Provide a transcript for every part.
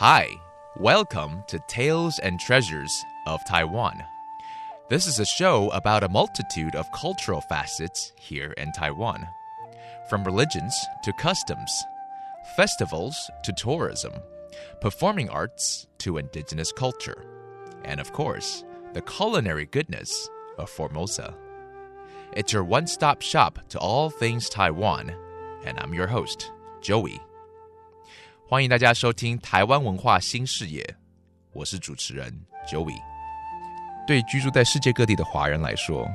Hi, welcome to Tales and Treasures of Taiwan. This is a show about a multitude of cultural facets here in Taiwan, from religions to customs, festivals to tourism, performing arts to indigenous culture, and of course, the culinary goodness of Formosa. It's your one stop shop to all things Taiwan, and I'm your host, Joey. 欢迎大家收听《台湾文化新视野》，我是主持人 Joey。对居住在世界各地的华人来说，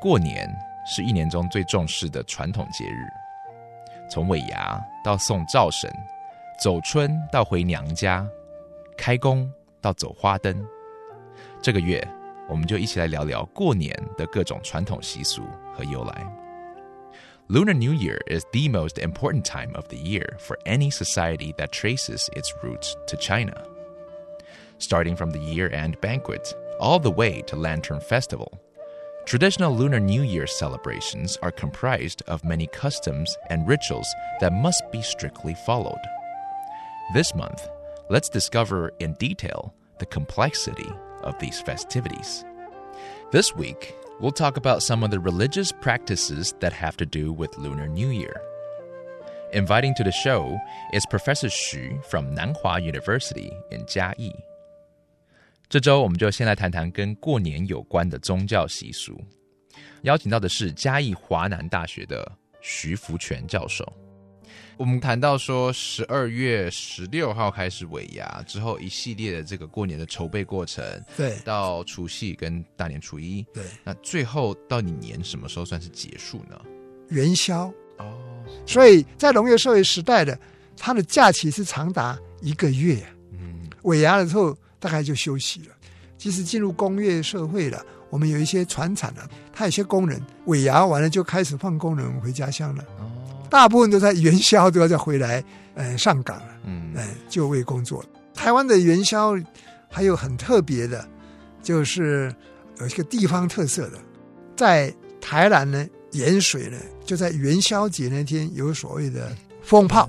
过年是一年中最重视的传统节日。从尾牙到送灶神，走春到回娘家，开工到走花灯，这个月我们就一起来聊聊过年的各种传统习俗和由来。Lunar New Year is the most important time of the year for any society that traces its roots to China. Starting from the year end banquet all the way to Lantern Festival, traditional Lunar New Year celebrations are comprised of many customs and rituals that must be strictly followed. This month, let's discover in detail the complexity of these festivities. This week, we'll talk about some of the religious practices that have to do with Lunar New Year. Inviting to the show is Professor Xu from Nanhua University in Jiayi. 这周我们就先来谈谈跟过年有关的宗教习俗。邀请到的是嘉义华南大学的徐福全教授。 我们谈到说，十二月十六号开始尾牙之后，一系列的这个过年的筹备过程，对，到除夕跟大年初一，对，那最后到你年什么时候算是结束呢？元宵。哦，所以在农业社会时代的，它的假期是长达一个月，嗯，尾牙的时候大概就休息了。即使进入工业社会了，我们有一些船产了，它有些工人尾牙完了就开始放工人回家乡了。哦，大部分都在元宵都要再回来，呃，上岗了，嗯，呃，就位工作。台湾的元宵还有很特别的，就是有一个地方特色的，在台南呢，盐水呢，就在元宵节那天有所谓的风炮，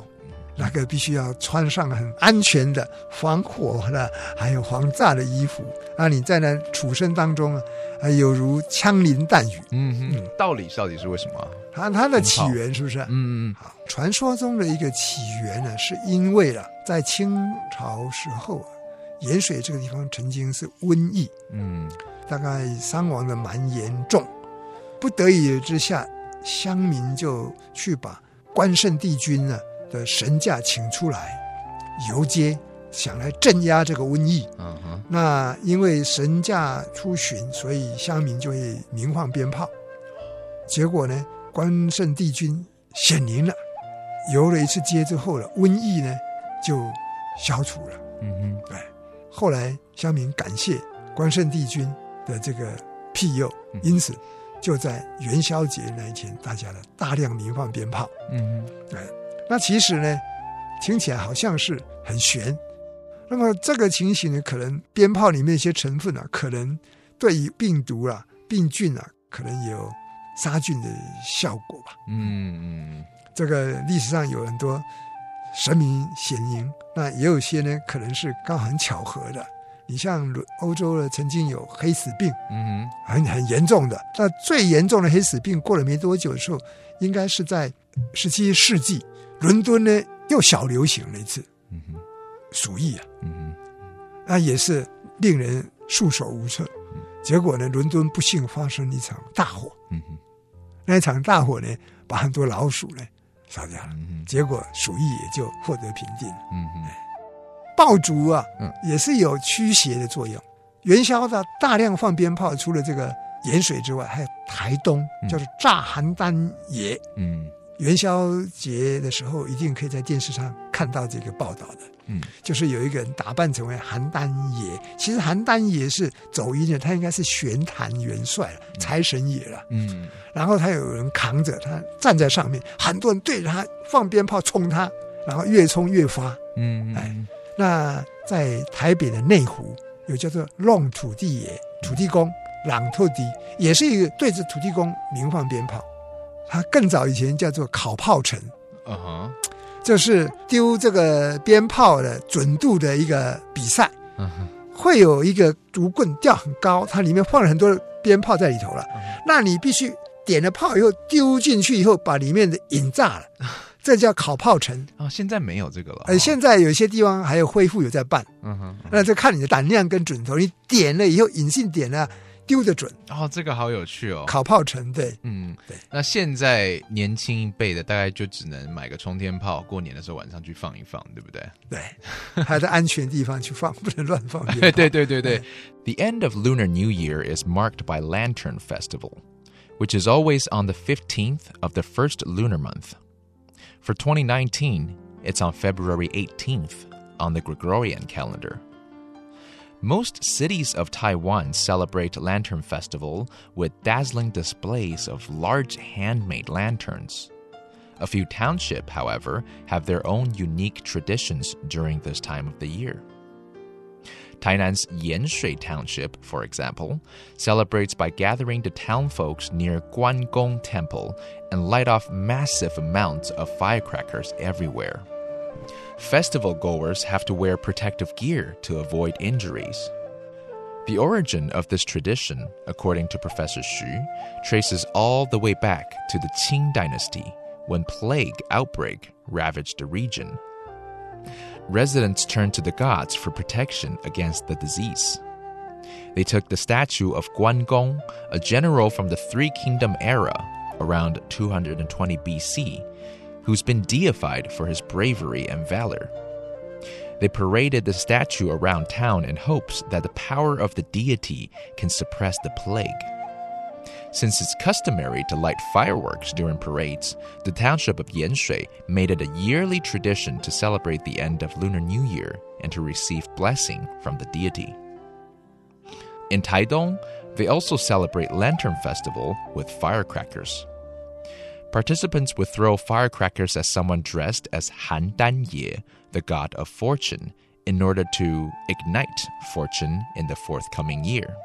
那个必须要穿上很安全的防火的，还有防炸的衣服，那你在那处身当中啊，呃有如枪林弹雨。嗯哼，道理到底是为什么？它它的起源是不是？嗯嗯好，传说中的一个起源呢，是因为啊，在清朝时候啊，盐水这个地方曾经是瘟疫，嗯大概伤亡的蛮严重，不得已之下，乡民就去把关圣帝君呢的神驾请出来游街，想来镇压这个瘟疫。嗯哼，那因为神驾出巡，所以乡民就会鸣放鞭炮。结果呢，关圣帝君显灵了，游了一次街之后了，瘟疫呢就消除了。嗯哼，后来乡民感谢关圣帝君的这个庇佑，因此就在元宵节那一天，大家呢大量鸣放鞭炮。嗯哼，那其实呢，听起来好像是很悬。那么这个情形呢，可能鞭炮里面一些成分啊，可能对于病毒啊、病菌啊，可能有杀菌的效果吧。嗯嗯这个历史上有很多神明显灵，那也有些呢，可能是刚好很巧合的。你像欧洲呢，曾经有黑死病，嗯很很严重的。那最严重的黑死病过了没多久的时候，应该是在十七世纪，伦敦呢又小流行了一次嗯哼，鼠疫啊，嗯那也是令人束手无策。结果呢，伦敦不幸发生了一场大火，嗯哼，那一场大火呢，把很多老鼠呢烧掉了，嗯，结果鼠疫也就获得平定了。嗯哼，爆竹啊，嗯。也是有驱邪的作用。元宵的大量放鞭炮，除了这个盐水之外，还有台东嗯。叫做炸邯郸爷。嗯元宵节的时候，一定可以在电视上看到这个报道的。嗯就是有一个人打扮成为邯郸爷，其实邯郸爷是走音的，他应该是玄坛元帅了，财神爷了。嗯然后他有人扛着他站在上面，很多人对着他放鞭炮冲他，然后越冲越发。嗯哎那在台北的内湖有叫做弄土地爷、土地公、朗特地，也是一个对着土地公鸣放鞭炮。它更早以前叫做烤炮城，嗯哼，就是丢这个鞭炮的准度的一个比赛。嗯哼，会有一个竹棍吊很高，它里面放了很多鞭炮在里头了。那你必须点了炮以后丢进去以后，把里面的引炸了，这叫烤炮城。哦，现在没有这个了。呃，现在有些地方还有恢复有在办，嗯哼，那就看你的胆量跟准头。你点了以后引信点了，丢得准，哦，这个好有趣哦。烤炮城对。嗯，对。那现在年轻一辈的大概就只能买个冲天炮，过年的时候晚上去放一放，对不对？对，还在安全地方去放，不能乱放鞭炮。对对对对。The end of Lunar New Year is marked by Lantern Festival, which is always on the 15th of the first lunar month. For 2019, it's on February 18th on the Gregorian calendar. Most cities of Taiwan celebrate Lantern Festival with dazzling displays of large handmade lanterns. A few townships, however, have their own unique traditions during this time of the year. Tainan's Yanshui Township, for example, celebrates by gathering the townfolks near Guanggong Temple and light off massive amounts of firecrackers everywhere. Festival goers have to wear protective gear to avoid injuries. The origin of this tradition, according to Professor Xu, traces all the way back to the Qing dynasty when plague outbreak ravaged the region. Residents turned to the gods for protection against the disease. They took the statue of Guangong, a general from the Three Kingdom era, around 220 BC, who's been deified for his bravery and valor. They paraded the statue around town in hopes that the power of the deity can suppress the plague. Since it's customary to light fireworks during parades, the township of Yanshui made it a yearly tradition to celebrate the end of Lunar New Year and to receive blessing from the deity. In Taidong, they also celebrate Lantern Festival with firecrackers. Participants would throw firecrackers at someone dressed as Han Dan Ye, the god of fortune, in order to ignite fortune in the forthcoming year.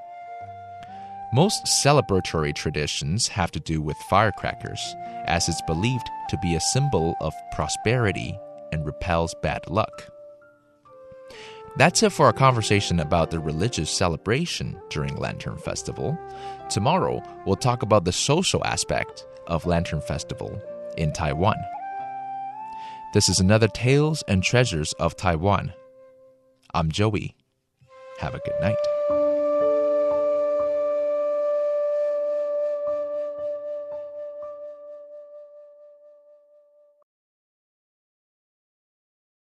Most celebratory traditions have to do with firecrackers, as it's believed to be a symbol of prosperity and repels bad luck. That's it for our conversation about the religious celebration during Lantern Festival. Tomorrow, we'll talk about the social aspect of Lantern Festival in Taiwan. This is another Tales and Treasures of Taiwan. I'm Joey. Have a good night.